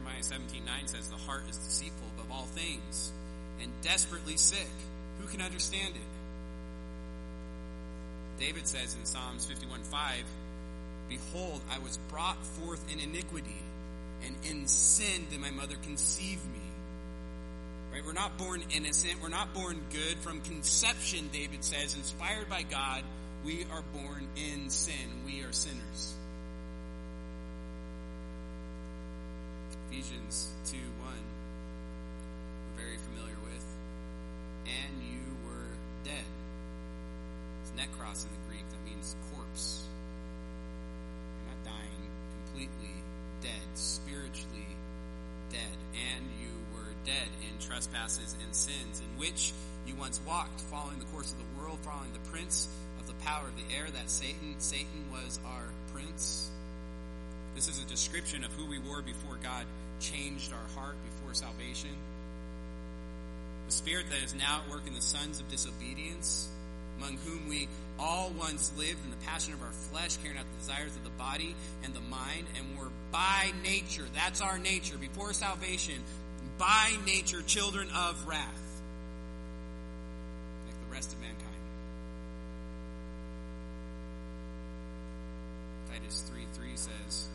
Jeremiah 17 9 says, The heart is deceitful above all things and desperately sick. Who can understand it? David says in Psalms 51 5, Behold, I was brought forth in iniquity, and in sin did my mother conceive me. Right? We're not born innocent. We're not born good. From conception, David says, inspired by God, we are born in sin. We are sinners. Power of the air, that Satan. Satan was our prince. This is a description of who we were before God changed our heart before salvation. The spirit that is now at work in the sons of disobedience, among whom we all once lived in the passion of our flesh, carrying out the desires of the body and the mind, and were by nature, that's our nature, before salvation, by nature children of wrath, like the rest of mankind. Titus 3 3 says,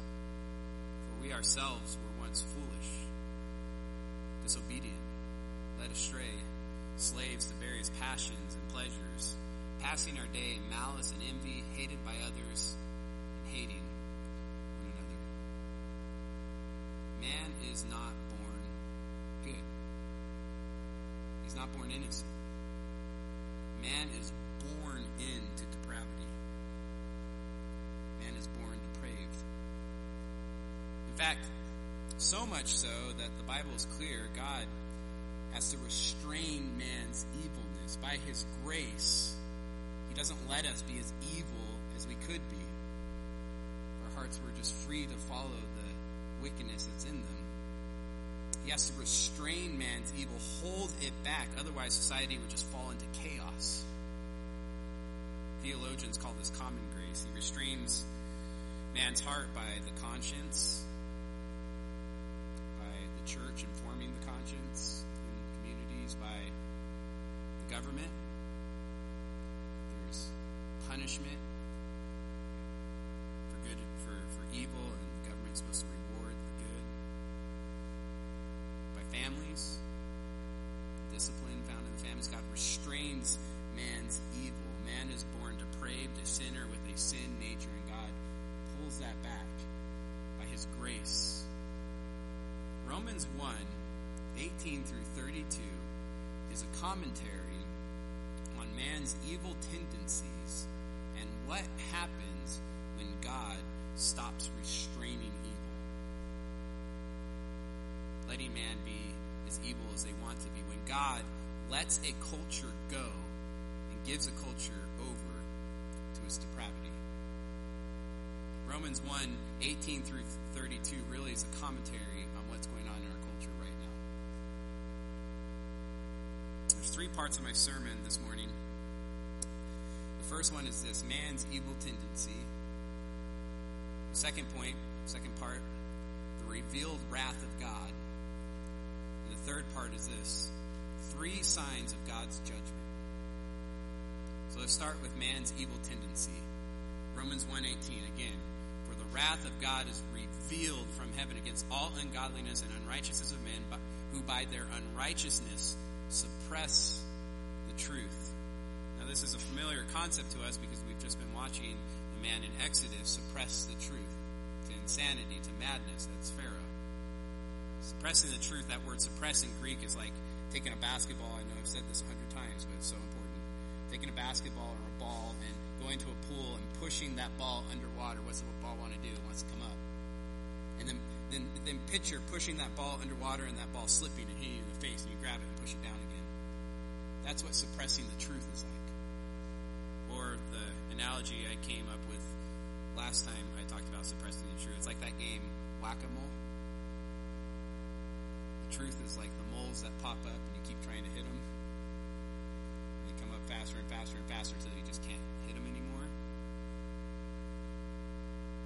For we ourselves were once foolish, disobedient, led astray, slaves to various passions and pleasures, passing our day in malice and envy, hated by others, and hating one another. Man is not born good. He's not born innocent. Man is born into depravity. Fact, so much so that the Bible is clear God has to restrain man's evilness by his grace. He doesn't let us be as evil as we could be. Our hearts were just free to follow the wickedness that's in them. He has to restrain man's evil, hold it back, otherwise society would just fall into chaos. Theologians call this common grace. He restrains man's heart by the conscience, church informing the conscience in communities, by the government. There's punishment for good for, for evil, and the government's supposed to reward the good. By families, discipline found in the families. God restrains Romans 1, 18 through 32 is a commentary on man's evil tendencies and what happens when God stops restraining evil. Letting man be as evil as they want to be. When God lets a culture go and gives a culture over to its depravity. Romans 1, 18 through 32 really is a commentary on what's going on in our culture right now. There's three parts of my sermon this morning. The first one is this man's evil tendency. The second point, second part, the revealed wrath of God. And the third part is this three signs of God's judgment. So let's start with man's evil tendency. Romans 1:18 again. Wrath of God is revealed from heaven against all ungodliness and unrighteousness of men who by their unrighteousness suppress the truth. Now this is a familiar concept to us because we've just been watching the man in Exodus suppress the truth to insanity, to madness. That's Pharaoh. Suppressing the truth, that word suppress in Greek is like taking a basketball. I know I've said this a hundred times, but it's so important. Taking a basketball or a ball and going to a pool and pushing that ball underwater. What's the ball want to do? It wants to come up. And then, then, then picture pushing that ball underwater and that ball slipping and hitting you in the face and you grab it and push it down again. That's what suppressing the truth is like. Or the analogy I came up with last time I talked about suppressing the truth. It's like that game Whack-A-Mole. The truth is like the moles that pop up and you keep trying to hit them. Faster and faster and faster until you just can't hit them anymore.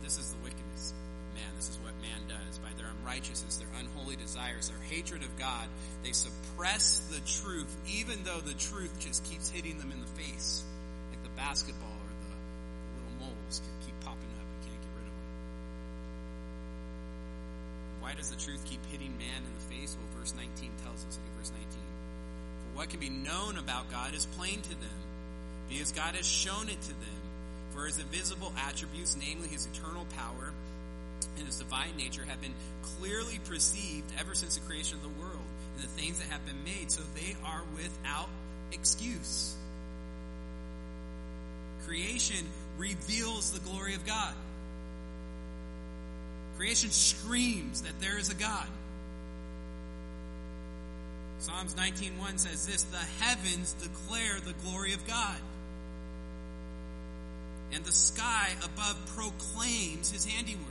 This is the wickedness man. This is what man does. By their unrighteousness, their unholy desires, their hatred of God, they suppress the truth, even though the truth just keeps hitting them in the face, like the basketball or the, little moles keep popping up. You can't get rid of them. Why does the truth keep hitting man in the face? Well, verse 19 tells us. Look at verse 19. What can be known about God is plain to them, because God has shown it to them. For his invisible attributes, namely his eternal power and his divine nature, have been clearly perceived ever since the creation of the world and the things that have been made, so they are without excuse. Creation reveals the glory of God. Creation screams that there is a God. Psalms 19:1 says this, "The heavens declare the glory of God." and the sky above proclaims his handiwork.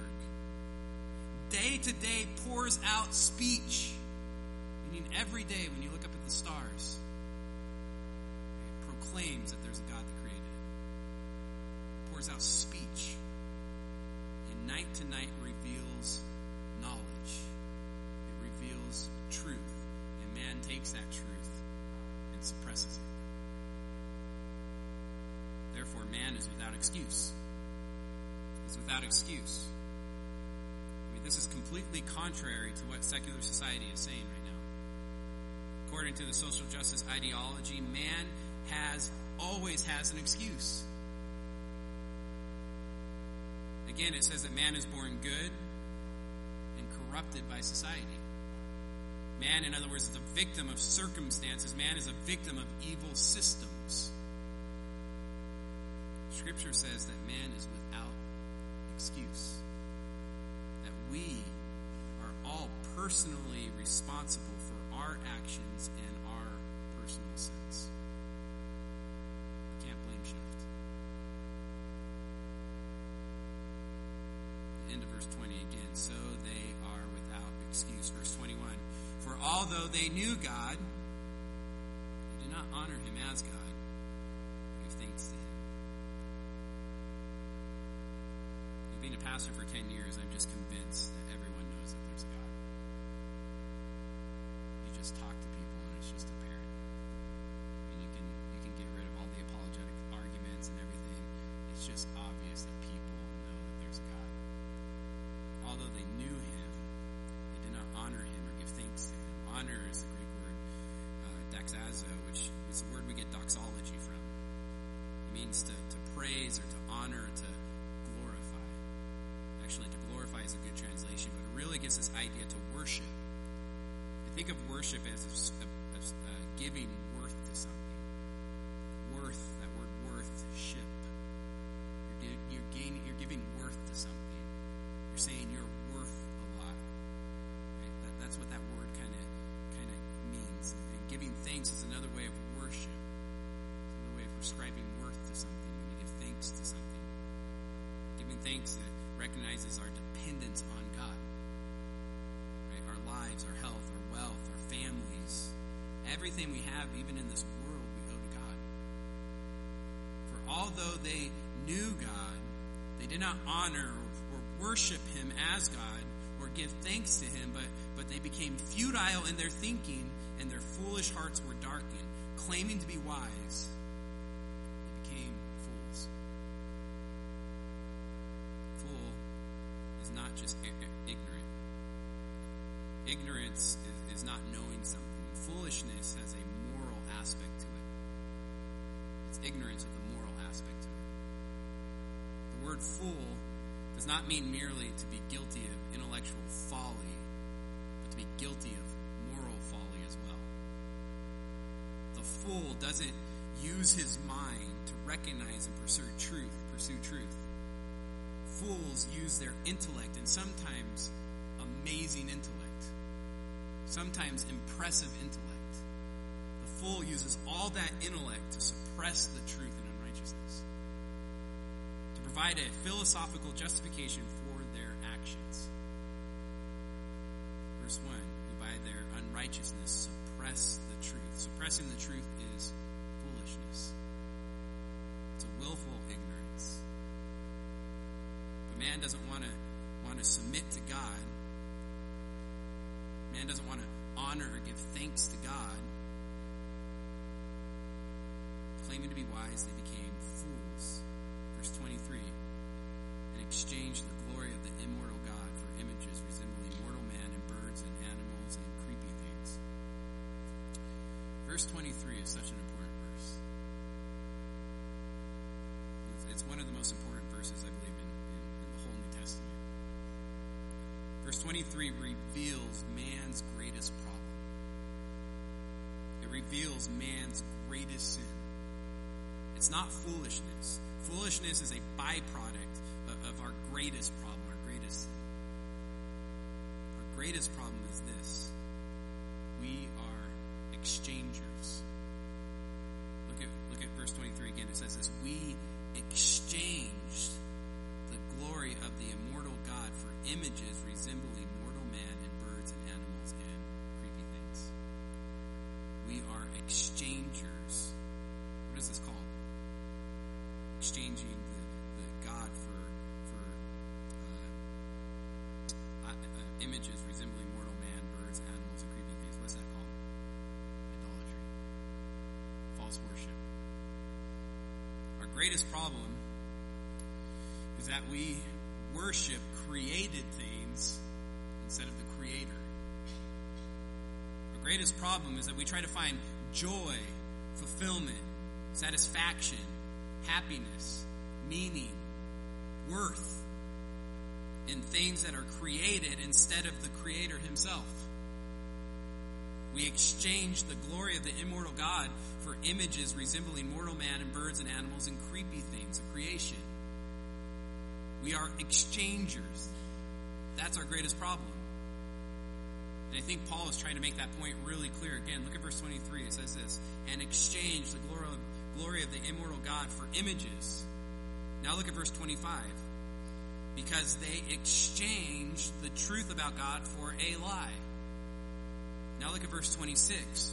Day to day pours out speech, I mean every day when you look up at the stars, it proclaims that there's a God that created it. Pours out speech, and night to night reveals knowledge. It reveals truth, man takes that truth and suppresses it. Therefore, man is without excuse. He's without excuse. I mean, this is completely contrary to what secular society is saying right now. According to the social justice ideology, man has always has an excuse. Again, it says that man is born good and corrupted by society. Man, in other words, is a victim of circumstances. Man is a victim of evil systems. Scripture says that man is without excuse. That we are all personally responsible for our actions and our personal sins. Can't blame shift. End of verse 20 again. So they are without excuse. Verse 21. For although they knew God, they did not honor him as God. Give thanks to him. being a pastor for 10 years, I'm just convinced that everyone knows that there's a God. You just talk to people and it's just apparent. Mean, you can, you can get rid of all the apologetic arguments and everything. It's just obvious that people know that there's a God. Although they knew him, they did not honor him or give thanks to him. Honor is the Greek word uh, which is the word we get doxology from. It means to, to praise or to honor, to glorify. actually to glorify is a good translation, but it really gives this idea to worship. I think of worship as a, a, a giving worth to something. Worth, that word worth, ship. You're, you're gaining, you're giving worth to something. You're saying you're worth a lot. Right? That, that's what that word kind of kind of means. And giving thanks is another way of worship. It's another way of prescribing worth to something when you give thanks to something. Giving thanks recognizes our dependence on God. Right? Our lives, our health, our wealth, our families, everything we have, even in this world, we owe to God. For although they knew God, they did not honor or, or worship Him as God or give thanks to Him, but, but they became futile in their thinking and their foolish hearts were darkened. Claiming to be wise, they became fools. Fool is not just ignorant. Ignorance is, is not knowing something. Foolishness has a moral aspect to it. It's ignorance with a moral aspect to it. The word fool does not mean merely to be guilty of intellectual folly, but to be guilty of moral folly as well. The fool doesn't use his mind to recognize and pursue truth, pursue truth. Fools use their intellect and sometimes amazing intellect, sometimes impressive intellect. The fool uses all that intellect to suppress the truth and unrighteousness, provide a philosophical justification for their actions. Verse 1 Who by their unrighteousness suppress the truth. Suppressing the truth is foolishness, it's a willful ignorance. But man doesn't want to want to submit to God, Man doesn't want to honor or give thanks to God. Claiming to be wise, they became fools. Verse 23 and exchanged the glory of the immortal God for images resembling mortal man and birds and animals and creepy things. Verse 23 is such an important verse. It's one of the most important verses, I believe, in, in, in the whole New Testament. Verse 23 reveals man's greatest problem. It reveals man's greatest sin. It's not foolishness. Foolishness is a byproduct of, of our greatest problem, our greatest. Our greatest problem is this. We are exchangers. Look at look at verse 23 again. It says this, we exchanged the glory of the immortal God for images resembling mortal man and birds and animals and creepy things. We are exchangers. Exchanging the, the God for for uh, uh, images resembling mortal man, birds, animals, and creepy things. What is that called? Idolatry. False worship. Our greatest problem is that we worship created things instead of the Creator. Our greatest problem is that we try to find joy, fulfillment, satisfaction, happiness, meaning, worth in things that are created instead of the Creator Himself. We exchange the glory of the immortal God for images resembling mortal man and birds and animals and creepy things of creation. We are exchangers. That's our greatest problem. And I think Paul is trying to make that point really clear. Again, look at verse 23. It says this, and exchange the glory of, glory of the immortal God for images. Now look at verse 25. Because they exchanged the truth about God for a lie. Now look at verse 26.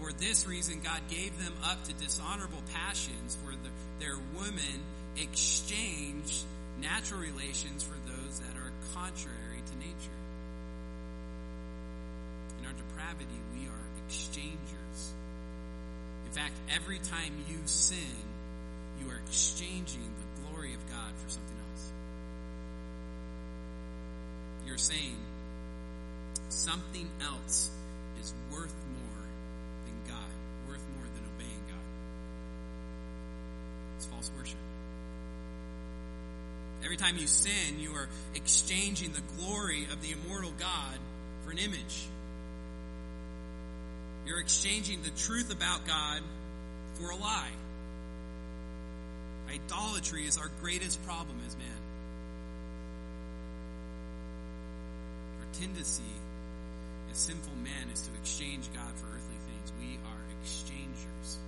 For this reason, God gave them up to dishonorable passions, for the, their women exchanged natural relations for those that are contrary to nature. In our depravity, we are exchangers. In fact, every time you sin, you are exchanging the glory of God for something else. You're saying something else is worth more than God, worth more than obeying God. It's false worship. Every time you sin, you are exchanging the glory of the immortal God for an image. You're exchanging the truth about God for a lie. Idolatry is our greatest problem as man. Our tendency as sinful men is to exchange God for earthly things. We are exchangers.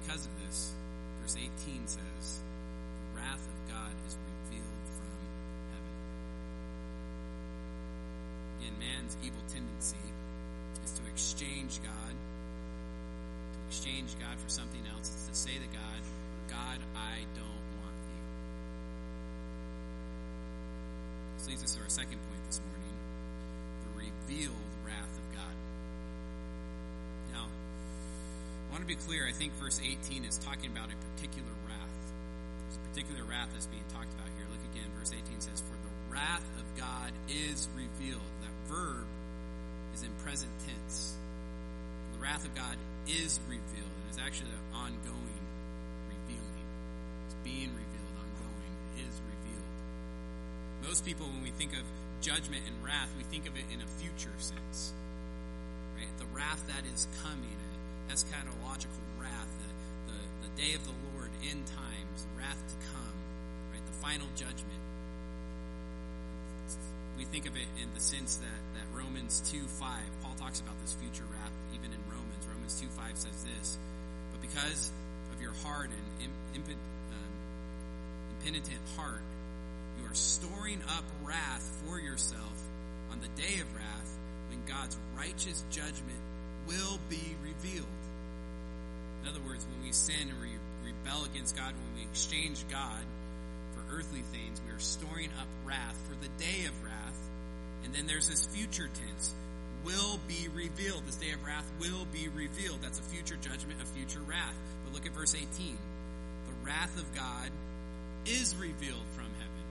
Because of this, verse 18 says, The wrath of God is revealed from heaven. Again, man's evil tendency is to exchange God, to exchange God for something else. It's to say to God, God, I don't want you. This leads us to our second point this morning the revealed wrath of God. Now, I want to be clear. I think verse 18 is talking about a particular wrath. There's a particular wrath that's being talked about here. Look again. Verse 18 says, For the wrath of God is revealed. That verb is in present tense. The wrath of God is revealed. It is actually an ongoing revealing. It's being revealed, ongoing. It is revealed. Most people, when we think of judgment and wrath, we think of it in a future sense. Right? The wrath that is coming, an eschatological wrath, the, the, the day of the Lord, end times, wrath to come, right? The final judgment. We think of it in the sense that, that Romans 2 5, Paul talks about this future wrath even in Romans. Romans 2 5 says this, but because of your hard and imp, um, impenitent heart, you are storing up wrath for yourself on the day of wrath when God's righteous judgment will be revealed. In other words, when we sin and we rebel against God, when we exchange God earthly things, we are storing up wrath for the day of wrath. And then there's this future tense will be revealed. This day of wrath will be revealed. That's a future judgment, a future wrath. But look at verse 18. The wrath of God is revealed from heaven.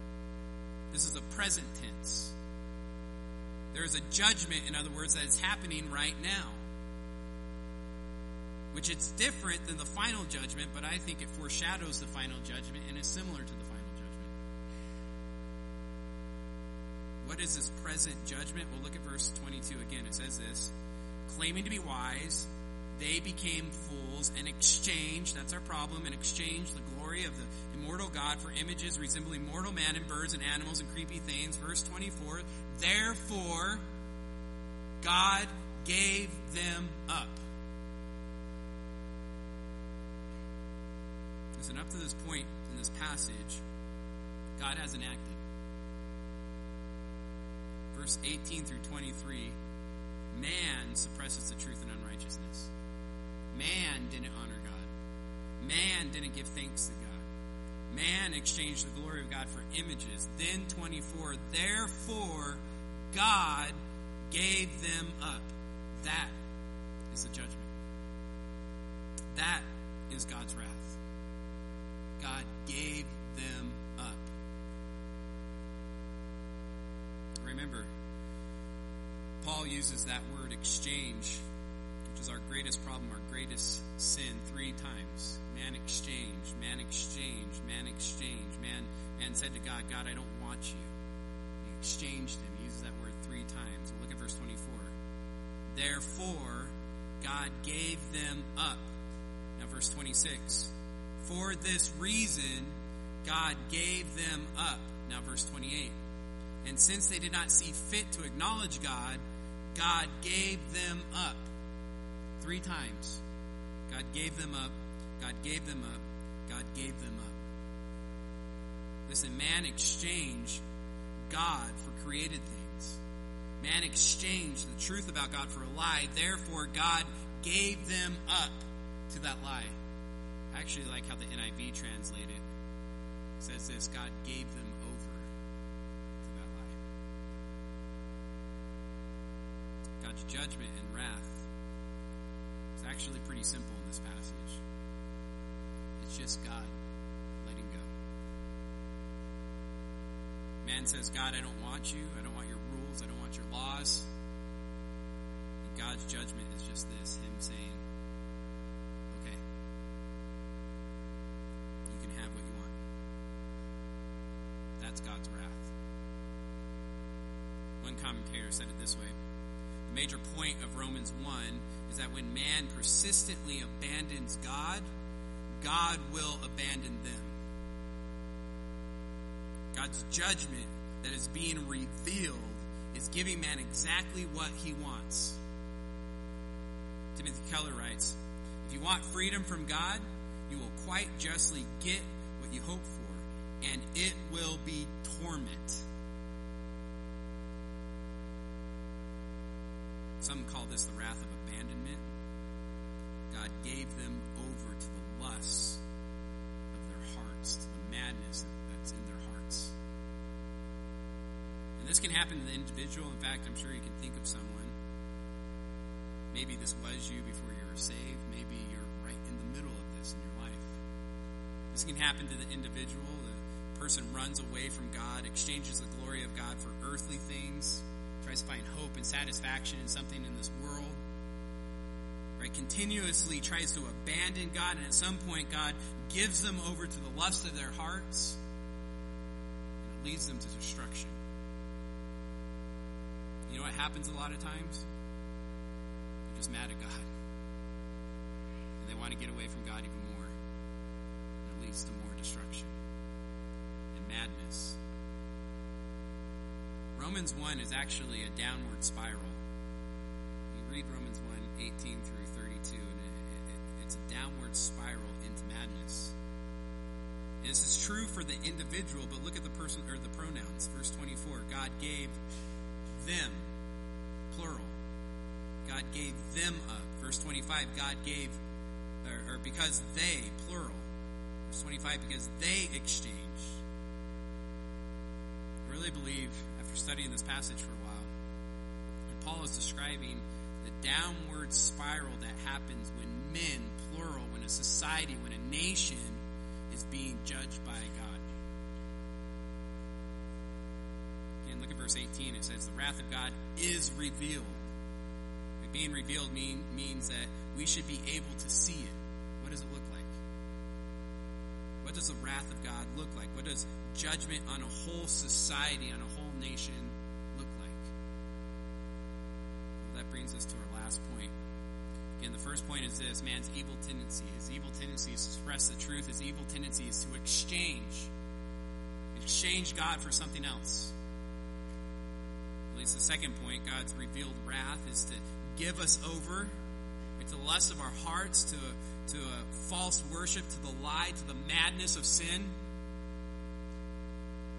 This is a present tense. There is a judgment, in other words, that is happening right now. Which it's different than the final judgment, but I think it foreshadows the final judgment and is similar to the final judgment. What is this present judgment? Well, look at verse 22 again. It says this claiming to be wise, they became fools and exchanged, that's our problem, and exchanged the glory of the immortal God for images resembling mortal man and birds and animals and creepy things. Verse 24, therefore God gave them up. Listen, up to this point in this passage, God hasn't acted. Verse 18 through 23, man suppresses the truth and unrighteousness. Man didn't honor God. Man didn't give thanks to God. Man exchanged the glory of God for images. Then 24, therefore God gave them up. That is the judgment. That is God's wrath. God gave uses that word exchange, which is our greatest problem, our greatest sin, three times. Man exchange, man exchange, man exchange. Man, man said to God, God, I don't want you. He exchanged him. He uses that word three times. Look at verse 24. Therefore, God gave them up. Now, verse 26. For this reason, God gave them up. Now, verse 28. And since they did not see fit to acknowledge God, God gave them up. Three times. God gave them up. God gave them up. God gave them up. Listen, man exchanged God for created things. Man exchanged the truth about God for a lie. Therefore, God gave them up to that lie. I actually like how the NIV translated it. it says this God gave them over to that lie. God's judgment and wrath is actually pretty simple in this passage. It's just God letting go. Man says, God, I don't want you. I don't want your rules. I don't want your laws. And God's judgment is just this Him saying, okay, you can have what you want. That's God's wrath. One commentator said it this way The major point of Romans 1 is that when man persistently abandons God, God will abandon them. God's judgment that is being revealed is giving man exactly what he wants. Timothy Keller writes If you want freedom from God, you will quite justly get what you hope for, and it will be torment. Some call this the wrath of abandonment. God gave them over to the lusts of their hearts, to the madness that's in their hearts. And this can happen to the individual. In fact, I'm sure you can think of someone. Maybe this was you before you were saved. Maybe you're right in the middle of this in your life. This can happen to the individual. The person runs away from God, exchanges the glory of God for earthly things, tries to find hope and satisfaction in something in this world. Right? Continuously tries to abandon God, and at some point, God gives them over to the lust of their hearts, and it leads them to destruction. You know what happens a lot of times? They're just mad at God. And they want to get away from God even more. And it leads to more destruction and madness. Romans 1 is actually a downward spiral. You read Romans 1 18 through 32, and it, it, it's a downward spiral into madness. And this is true for the individual, but look at the person or the pronouns. Verse 24 God gave them, plural. God gave them up. Verse 25, God gave, or, or because they, plural. Verse 25, because they exchanged. Really believe, after studying this passage for a while, that Paul is describing the downward spiral that happens when men, plural, when a society, when a nation is being judged by God. Again, look at verse 18. It says, The wrath of God is revealed. Being revealed mean, means that we should be able to see it. What does it look like? What does the wrath of God look like? What does judgment on a whole society, on a whole nation look like? Well, that brings us to our last point. Again, the first point is this man's evil tendency. His evil tendency is to suppress the truth. His evil tendency is to exchange. Exchange God for something else. At least the second point, God's revealed wrath is to give us over to the lust of our hearts, to to a false worship, to the lie, to the madness of sin.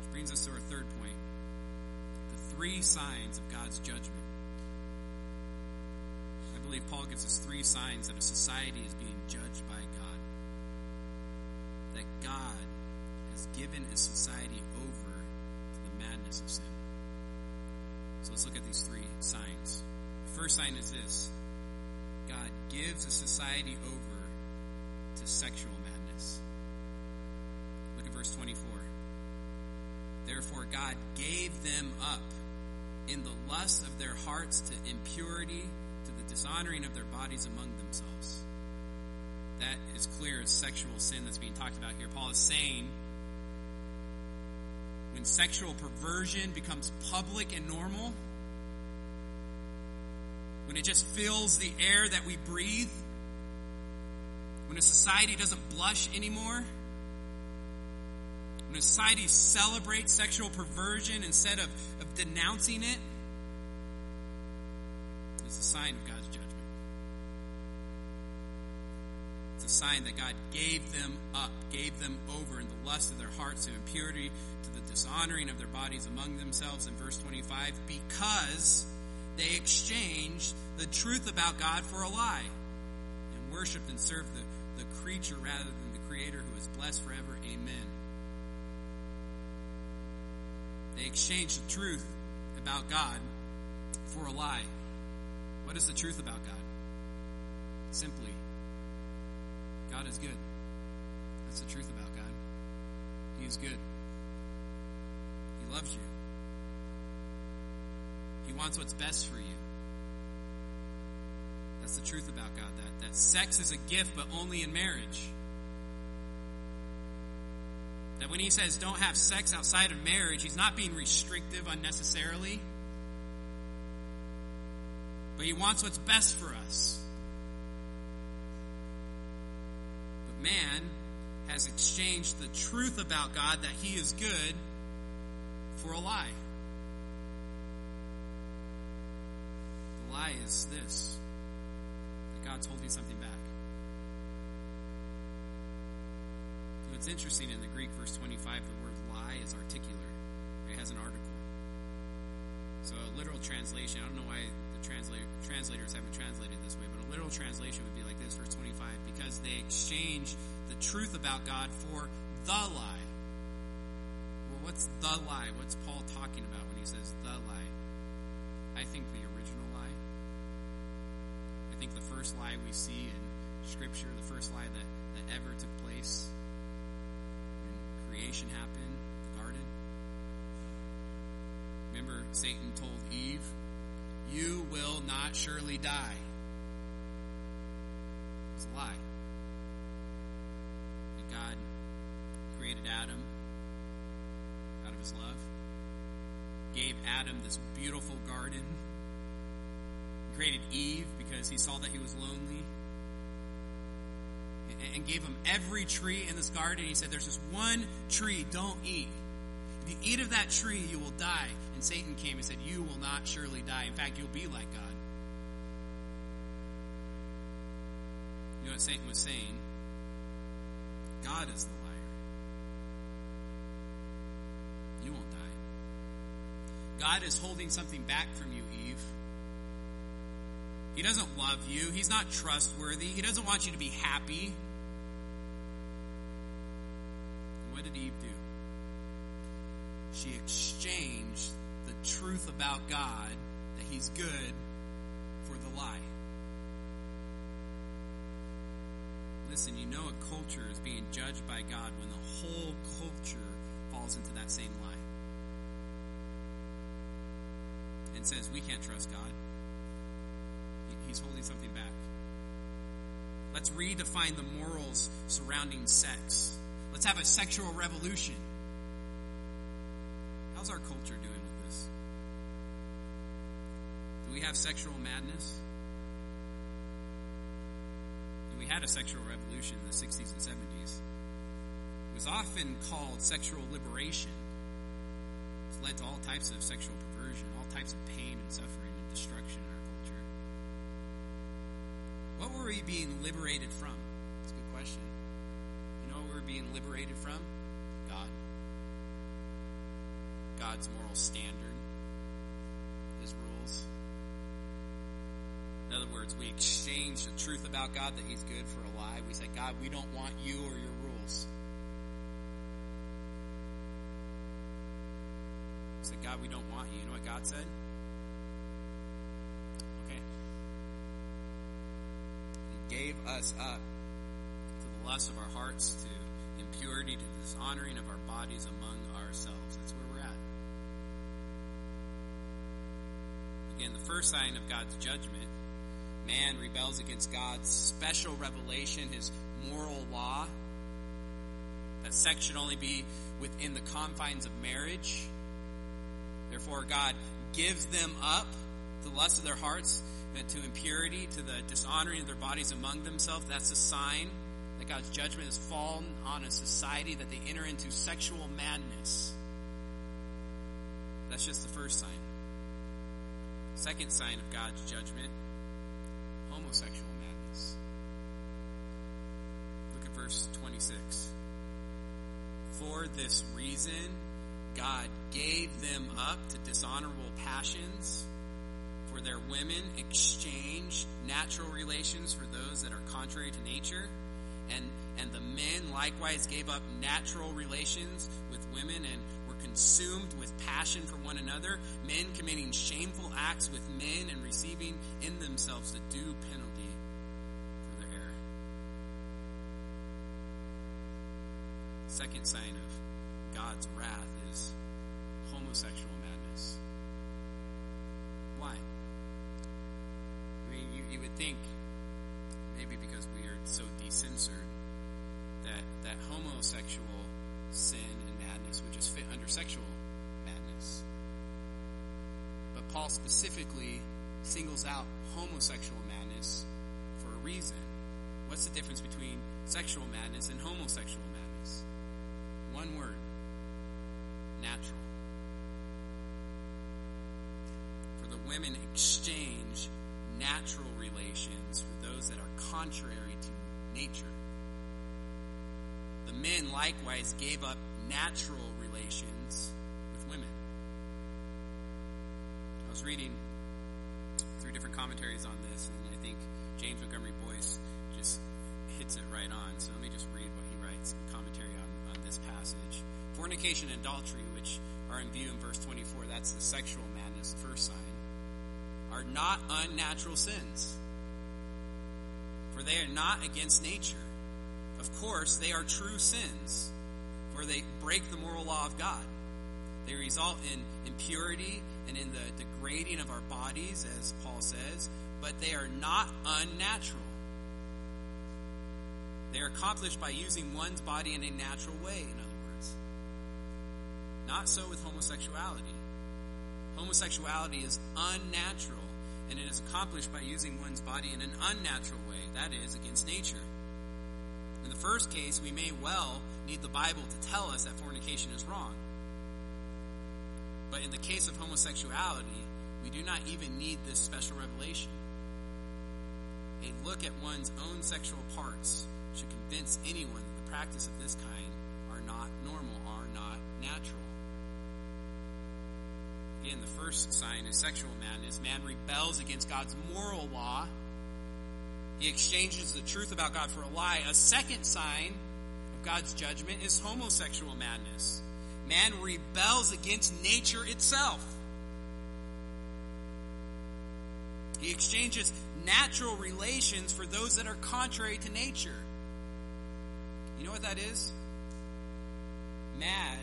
Which brings us to our third point the three signs of God's judgment. I believe Paul gives us three signs that a society is being judged by God. That God has given a society over to the madness of sin. So let's look at these three signs. The first sign is this God gives a society over to sexual madness. Look at verse 24. Therefore, God gave them up in the lust of their hearts to impurity, to the dishonoring of their bodies among themselves. That is clear as sexual sin that's being talked about here. Paul is saying when sexual perversion becomes public and normal, when it just fills the air that we breathe, when a society doesn't blush anymore, when a society celebrates sexual perversion instead of, of denouncing it, it's a sign of God's judgment. It's a sign that God gave them up, gave them over in the lust of their hearts to impurity, to the dishonoring of their bodies among themselves in verse 25, because they exchanged the truth about God for a lie and worshiped and served the, the creature rather than the Creator who is blessed forever. Amen. They exchanged the truth about God for a lie. What is the truth about God? Simply, God is good. That's the truth about God. He is good. He loves you. He wants what's best for you. That's the truth about God. That, that sex is a gift, but only in marriage. That when he says don't have sex outside of marriage, he's not being restrictive unnecessarily. But he wants what's best for us. But man has exchanged the truth about God that he is good for a lie. The lie is this God's holding something back. So it's interesting in the Greek, verse 25, the word lie is articular, it has an article. So a literal translation, I don't know why the translator, translators haven't translated this way, but a literal translation would be like this, verse 25, because they exchange the truth about God for the lie. Well, what's the lie? What's Paul talking about when he says the lie? I think the first lie we see in Scripture, the first lie that, that ever took place when creation happened, the garden. Remember, Satan told Eve, You will not surely die. It was a lie. And God created Adam out of his love, gave Adam this beautiful garden, created Eve because he saw that he was lonely. And gave him every tree in this garden. He said, There's this one tree, don't eat. If you eat of that tree, you will die. And Satan came and said, You will not surely die. In fact, you'll be like God. You know what Satan was saying? God is the liar. You won't die. God is holding something back from you, Eve. He doesn't love you. He's not trustworthy. He doesn't want you to be happy. What did Eve do? She exchanged the truth about God that he's good for the lie. Listen, you know a culture is being judged by God when the whole culture falls into that same lie and says, We can't trust God. He's holding something back. Let's redefine the morals surrounding sex. Let's have a sexual revolution. How's our culture doing with this? Do we have sexual madness? we had a sexual revolution in the 60s and 70s. It was often called sexual liberation. It's led to all types of sexual perversion, all types of pain and suffering and destruction in our. What were we being liberated from? That's a good question. You know what we were being liberated from? God. God's moral standard, His rules. In other words, we exchange the truth about God that He's good for a lie. We say, God, we don't want you or your rules. We said, God, we don't want you. You know what God said? Okay. He gave us up to the lust of our hearts, to impurity, to dishonoring of our bodies among ourselves. That's where we're at. Again, the first sign of God's judgment man rebels against God's special revelation, his moral law, that sex should only be within the confines of marriage. Therefore, God gives them up the lust of their hearts, to impurity, to the dishonoring of their bodies among themselves. That's a sign that God's judgment has fallen on a society that they enter into sexual madness. That's just the first sign. Second sign of God's judgment homosexual madness. Look at verse 26. For this reason, God gave them up to dishonorable passions. For their women exchange natural relations for those that are contrary to nature. And, and the men likewise gave up natural relations with women and were consumed with passion for one another, men committing shameful acts with men and receiving in themselves the due penalty for their error. Second sign of God's wrath is homosexual madness. Why? You would think, maybe because we are so decensored, that, that homosexual sin and madness would just fit under sexual madness. But Paul specifically singles out homosexual madness for a reason. What's the difference between sexual madness and homosexual madness? One word natural. For the women exchange natural relations for those that are contrary to nature. The men likewise gave up natural relations with women. I was reading through different commentaries on this, and I think James Montgomery Boice just hits it right on. So let me just read what he writes in commentary on, on this passage. Fornication and adultery, which are in view in verse 24, that's the sexual madness, the first sign, are not unnatural sins. For they are not against nature. Of course, they are true sins, for they break the moral law of God. They result in impurity and in the degrading of our bodies, as Paul says, but they are not unnatural. They are accomplished by using one's body in a natural way, in other words. Not so with homosexuality. Homosexuality is unnatural, and it is accomplished by using one's body in an unnatural way, that is, against nature. In the first case, we may well need the Bible to tell us that fornication is wrong. But in the case of homosexuality, we do not even need this special revelation. A look at one's own sexual parts should convince anyone that the practice of this kind are not normal, are not natural. Again, the first sign is sexual madness. Man rebels against God's moral law. He exchanges the truth about God for a lie. A second sign of God's judgment is homosexual madness. Man rebels against nature itself. He exchanges natural relations for those that are contrary to nature. You know what that is? Mad,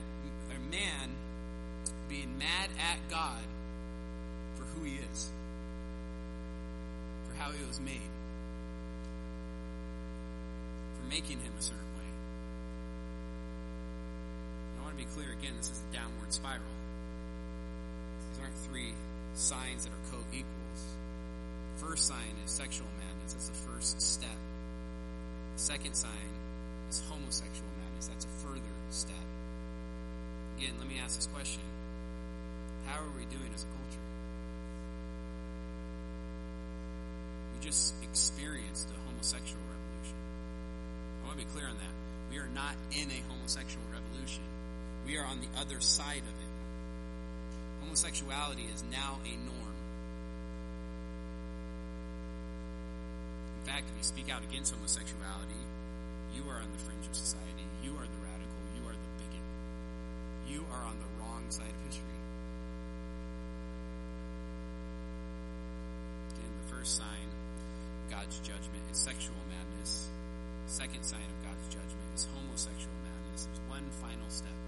or man being mad at God for who he is, for how he was made, for making him a certain way. I want to be clear again, this is a downward spiral. These aren't three signs that are co equals. First sign is sexual madness, that's the first step. The second sign is homosexual madness, that's a further step. Again, let me ask this question How are we doing as a culture? We just experienced a homosexual revolution. I want to be clear on that. We are not in a homosexual revolution. We are on the other side of it. Homosexuality is now a norm. In fact, if you speak out against homosexuality, you are on the fringe of society. You are the radical. You are the bigot. You are on the wrong side of history. Again, the first sign of God's judgment is sexual madness. Second sign of God's judgment is homosexual madness. There's one final step,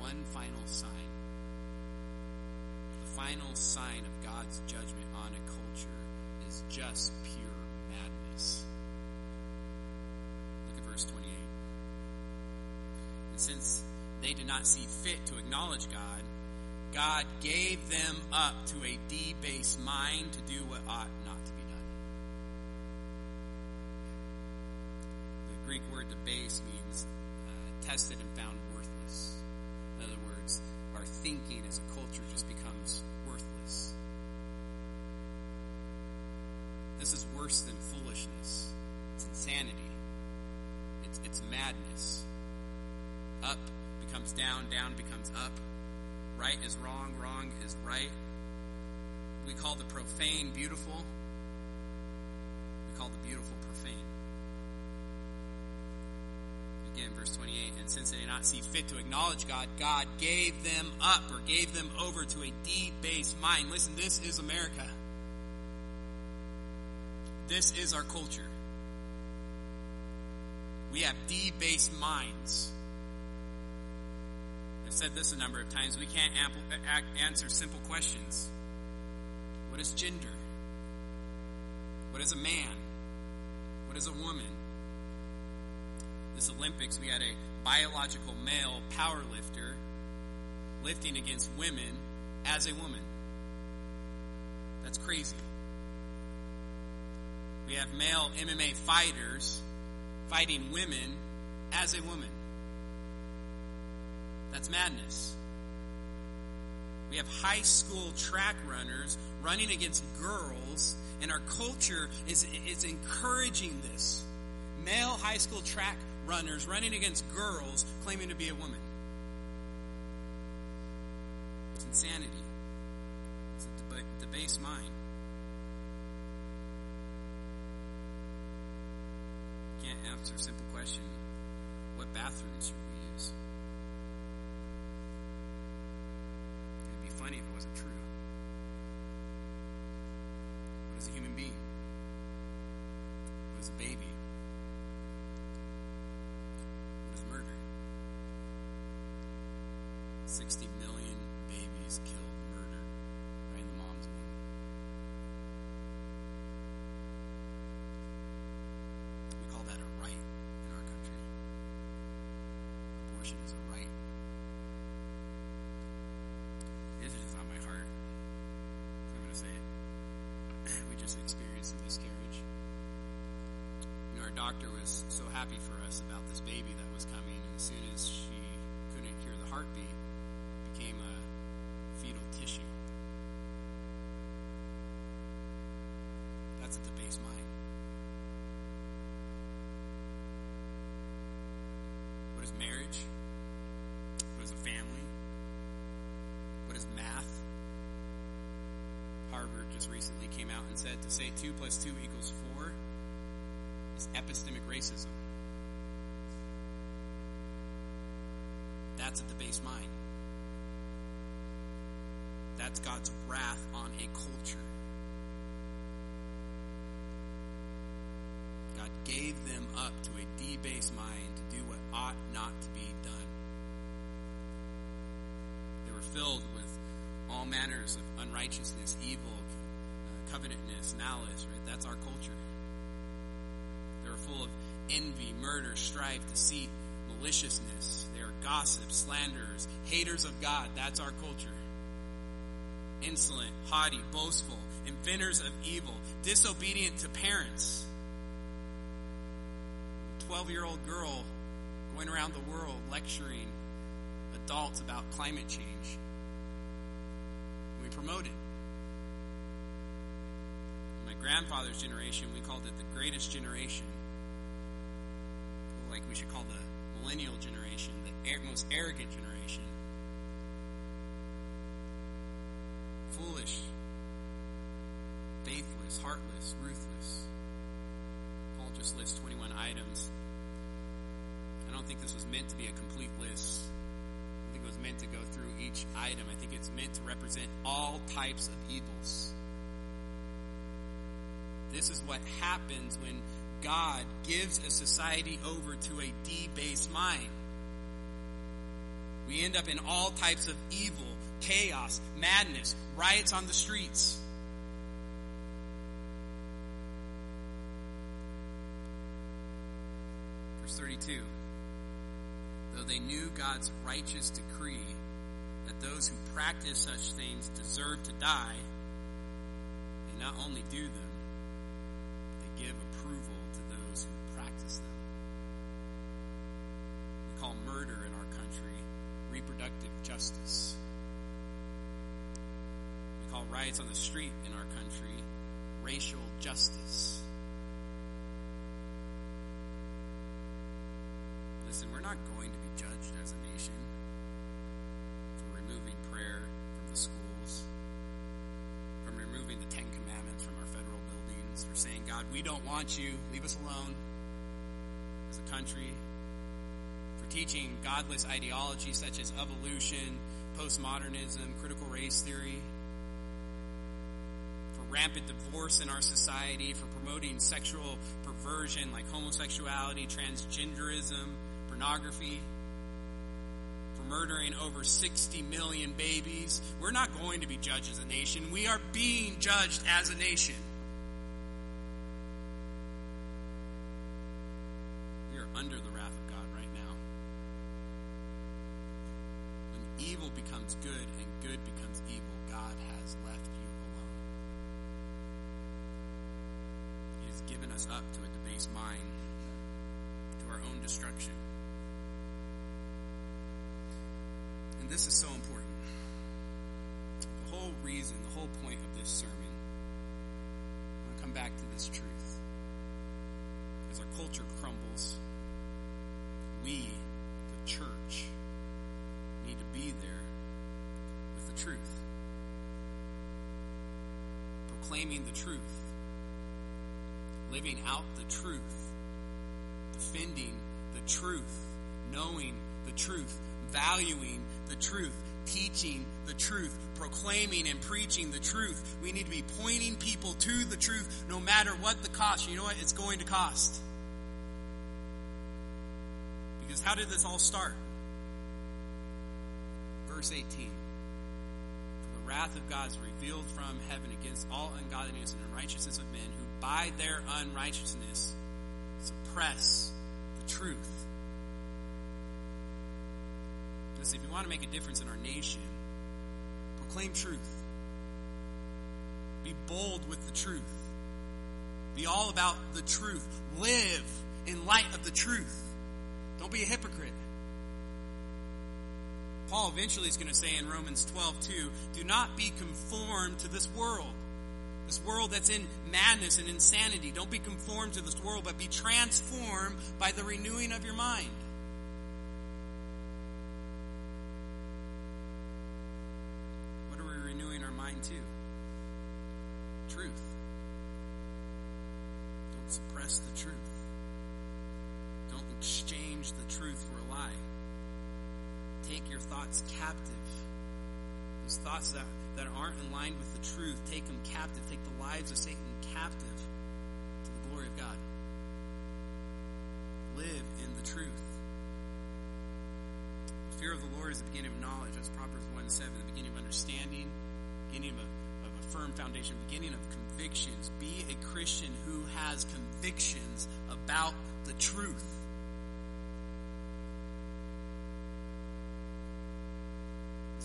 one final sign. The final sign of God's judgment on a culture is just pure madness. Look at verse 28. And since they did not see fit to acknowledge God, God gave them up to a debased mind to do what ought not to be done. The Greek word debase means uh, tested and found worthless. In other words, our thinking as a culture just becomes worthless. This is worse than foolishness. It's insanity. It's, it's madness. Up becomes down, down becomes up. Right is wrong, wrong is right. We call the profane beautiful. We call the beautiful profane. Again, verse 28, and since they did not see fit to acknowledge God, God gave them up or gave them over to a debased mind. Listen, this is America. This is our culture. We have debased minds. I've said this a number of times. We can't answer simple questions. What is gender? What is a man? What is a woman? This Olympics, we had a biological male power lifter lifting against women as a woman. That's crazy. We have male MMA fighters fighting women as a woman. That's madness. We have high school track runners running against girls, and our culture is, is encouraging this. Male high school track runners running against girls claiming to be a woman. It's insanity. It's deb- debased mind. Can't answer a simple question. What bathrooms should we use? It'd be funny if it wasn't true. What is a human being? What is a baby? 60 million babies killed, murdered, right in the mom's womb. We call that a right in our country. Abortion is a right. This is on my heart. I'm going to say it. We just experienced a miscarriage. Know, our doctor was so happy for us about this baby that was coming, and as soon as she couldn't hear the heartbeat, it became a fetal tissue. That's a debased mind. What is marriage? What is a family? What is math? Harvard just recently came out and said to say 2 plus 2 equals 4 is epistemic racism. That's a base mind. That's God's wrath on a culture. Up to a debased mind to do what ought not to be done. They were filled with all manners of unrighteousness, evil, uh, covetousness, malice, right? That's our culture. They were full of envy, murder, strife, deceit, maliciousness. They are gossips, slanderers, haters of God. That's our culture. Insolent, haughty, boastful, inventors of evil, disobedient to parents. 12 year old girl going around the world lecturing adults about climate change. We promote it. In my grandfather's generation, we called it the greatest generation. Like we should call the millennial generation the most arrogant generation. Foolish, faithless, heartless, ruthless. Just lists 21 items. I don't think this was meant to be a complete list. I think it was meant to go through each item. I think it's meant to represent all types of evils. This is what happens when God gives a society over to a debased mind. We end up in all types of evil, chaos, madness, riots on the streets. Verse 32 Though they knew God's righteous decree that those who practice such things deserve to die, they not only do them, they give approval to those who practice them. We call murder in our country reproductive justice. We call riots on the street in our country racial justice. Listen, we're not going to be judged as a nation for removing prayer from the schools, from removing the Ten Commandments from our federal buildings, for saying, God, we don't want you, leave us alone as a country, for teaching godless ideologies such as evolution, postmodernism, critical race theory, for rampant divorce in our society, for promoting sexual perversion like homosexuality, transgenderism, pornography, for murdering over 60 million babies. We're not going to be judged as a nation. We are being judged as a nation. Preaching the truth. We need to be pointing people to the truth no matter what the cost. You know what? It's going to cost. Because how did this all start? Verse 18. For the wrath of God is revealed from heaven against all ungodliness and unrighteousness of men who by their unrighteousness suppress the truth. Listen, if you want to make a difference in our nation, proclaim truth. Be bold with the truth. Be all about the truth. Live in light of the truth. Don't be a hypocrite. Paul eventually is going to say in Romans 12, 2, do not be conformed to this world. This world that's in madness and insanity. Don't be conformed to this world, but be transformed by the renewing of your mind. Thoughts that, that aren't in line with the truth, take them captive. Take the lives of Satan captive to the glory of God. live in the truth. Fear of the Lord is the beginning of knowledge. That's Proverbs 1 7, the beginning of understanding, beginning of a, of a firm foundation, beginning of convictions. Be a Christian who has convictions about the truth.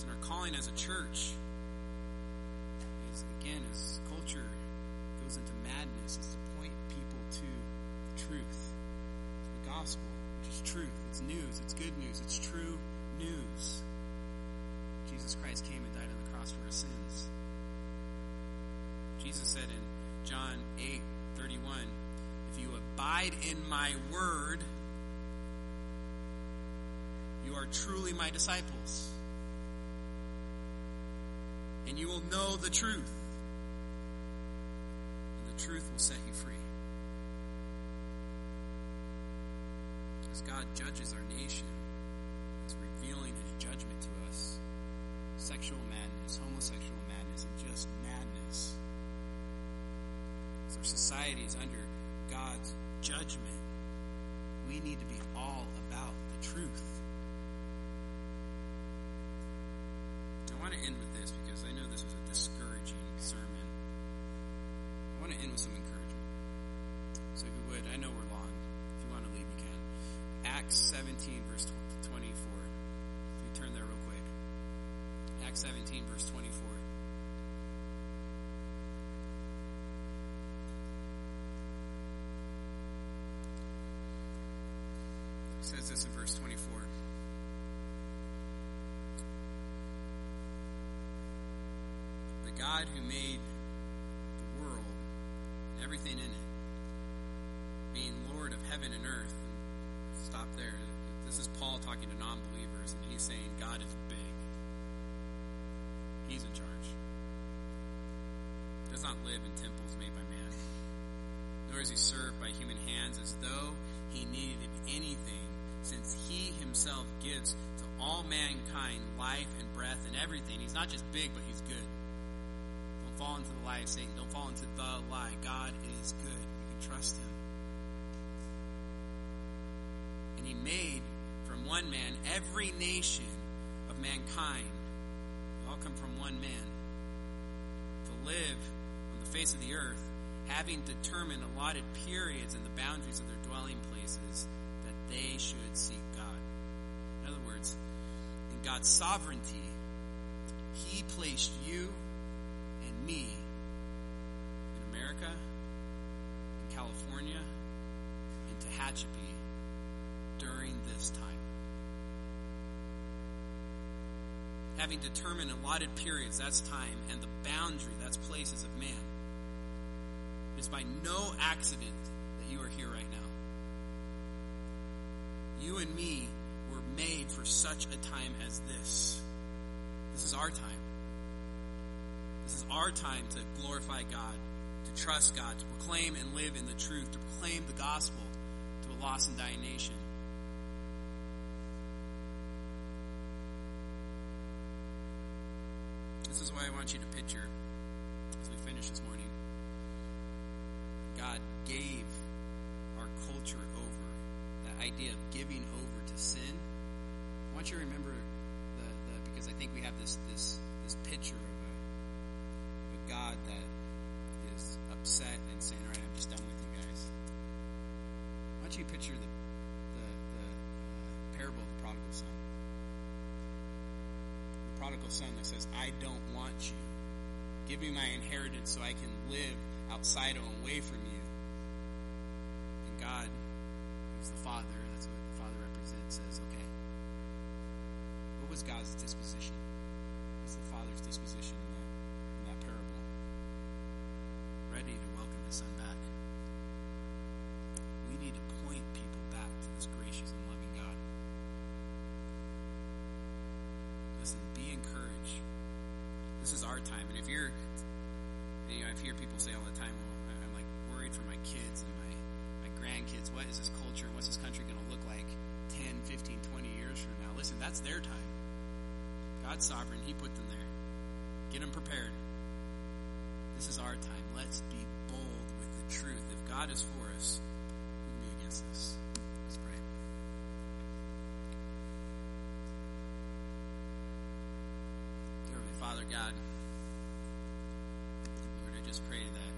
In our calling as a church. Is again, as culture goes into madness, is to point people to the truth, the gospel, which is truth. It's news. It's good news. It's true news. Jesus Christ came and died on the cross for our sins. Jesus said in John 8 31, If you abide in my word, you are truly my disciples. And you will know the truth. And the truth will set you free. As God judges our nation, He's revealing His judgment to us. Sexual madness, homosexual madness, and just madness. As our society is under God's judgment, we need to be all about the truth. I want to end with this because I know this was a discouraging sermon. I want to end with some encouragement. So if you would, I know we're long. If you want to leave, you can. Acts 17, verse 24. If you turn there real quick. Acts 17, verse 24. It says this in verse 24. God who made the world and everything in it, being Lord of heaven and earth. And stop there. This is Paul talking to non believers, and he's saying God is big. He's in charge. He does not live in temples made by man, nor is he served by human hands as though he needed anything, since he himself gives to all mankind life and breath and everything. He's not just big, but he's good. Fall into the lie of Satan. Don't fall into the lie. God is good. You can trust him. And he made from one man every nation of mankind. We all come from one man. To live on the face of the earth, having determined allotted periods and the boundaries of their dwelling places, that they should seek God. In other words, in God's sovereignty, he placed you me in America, in California, in Tehachapi during this time. Having determined allotted periods, that's time, and the boundary, that's places of man. It is by no accident that you are here right now. You and me were made for such a time as this. This is our time. This is our time to glorify God, to trust God, to proclaim and live in the truth, to proclaim the gospel to a lost and dying nation. This is why I want you to picture, as we finish this morning, God gave our culture over. That idea of giving over to sin. I want you to remember the, the because I think we have this this this picture of God that is upset and saying, "All right, I'm just done with you guys." Why don't you picture the the, the uh, parable of the prodigal son? The prodigal son that says, "I don't want you. Give me my inheritance so I can live outside and away from you." And God, who's the Father, that's what the Father represents, says, "Okay." What was God's disposition? What's the Father's disposition in that, in that parable? Ready His Son back. We need to point people back to this gracious and loving God. Listen, be encouraged. This is our time. And if you're, you know, I hear people say all the time, well, I'm like worried for my kids and my, my grandkids. What is this culture? What's this country going to look like 10, 15, 20 years from now? Listen, that's their time. God's sovereign. He put them there. Get them prepared. This is our time. Let's be bold truth. If God is for us, who can be against us? Let's pray. Dear Heavenly Father, God, Lord, I just pray that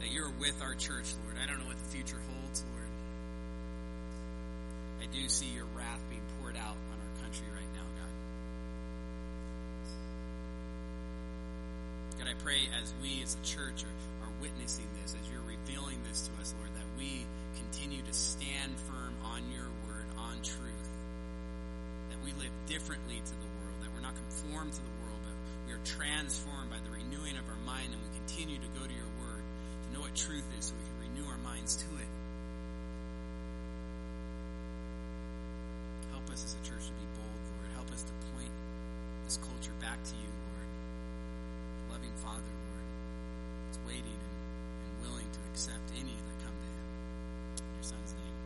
that you're with our church, Lord. I don't know what the future holds, Lord. I do see your wrath being poured out on our country right now, God. Pray as we as a church are, are witnessing this, as you're revealing this to us, Lord, that we continue to stand firm on your word, on truth. That we live differently to the world, that we're not conformed to the world, but we are transformed by the renewing of our mind, and we continue to go to your word to know what truth is so we can renew our minds to it. Help us as a church to be bold, Lord. Help us to point this culture back to you, Father, Lord, is waiting and, and willing to accept any that come to him. In your son's name.